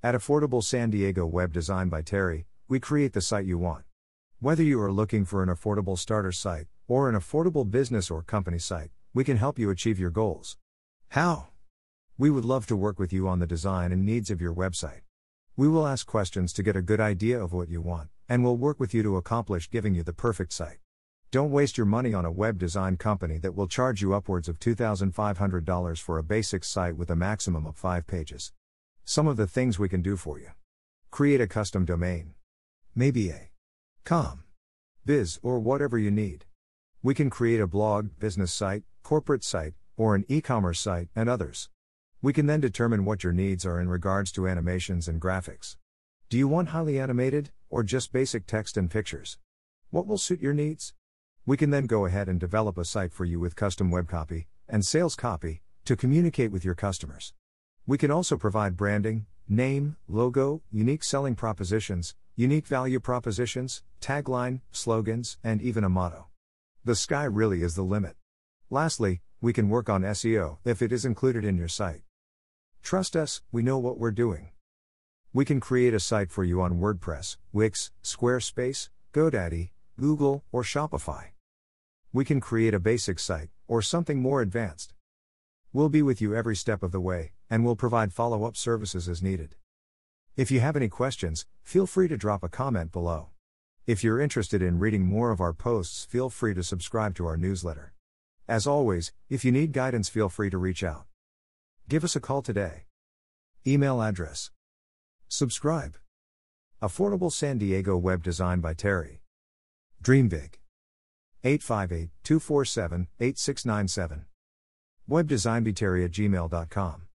At Affordable San Diego Web Design by Terry, we create the site you want. Whether you are looking for an affordable starter site, or an affordable business or company site, we can help you achieve your goals. How? We would love to work with you on the design and needs of your website. We will ask questions to get a good idea of what you want, and we'll work with you to accomplish giving you the perfect site. Don't waste your money on a web design company that will charge you upwards of $2,500 for a basic site with a maximum of 5 pages. Some of the things we can do for you create a custom domain, maybe a com, biz, or whatever you need. We can create a blog, business site, corporate site, or an e commerce site, and others. We can then determine what your needs are in regards to animations and graphics. Do you want highly animated, or just basic text and pictures? What will suit your needs? We can then go ahead and develop a site for you with custom web copy and sales copy to communicate with your customers. We can also provide branding, name, logo, unique selling propositions, unique value propositions, tagline, slogans, and even a motto. The sky really is the limit. Lastly, we can work on SEO if it is included in your site. Trust us, we know what we're doing. We can create a site for you on WordPress, Wix, Squarespace, GoDaddy, Google, or Shopify we can create a basic site, or something more advanced. We'll be with you every step of the way, and we'll provide follow up services as needed. If you have any questions, feel free to drop a comment below. If you're interested in reading more of our posts, feel free to subscribe to our newsletter. As always, if you need guidance, feel free to reach out. Give us a call today. Email address. Subscribe. Affordable San Diego Web Design by Terry. Dream big. 858 247 8697. Webdesignbyterry at gmail.com.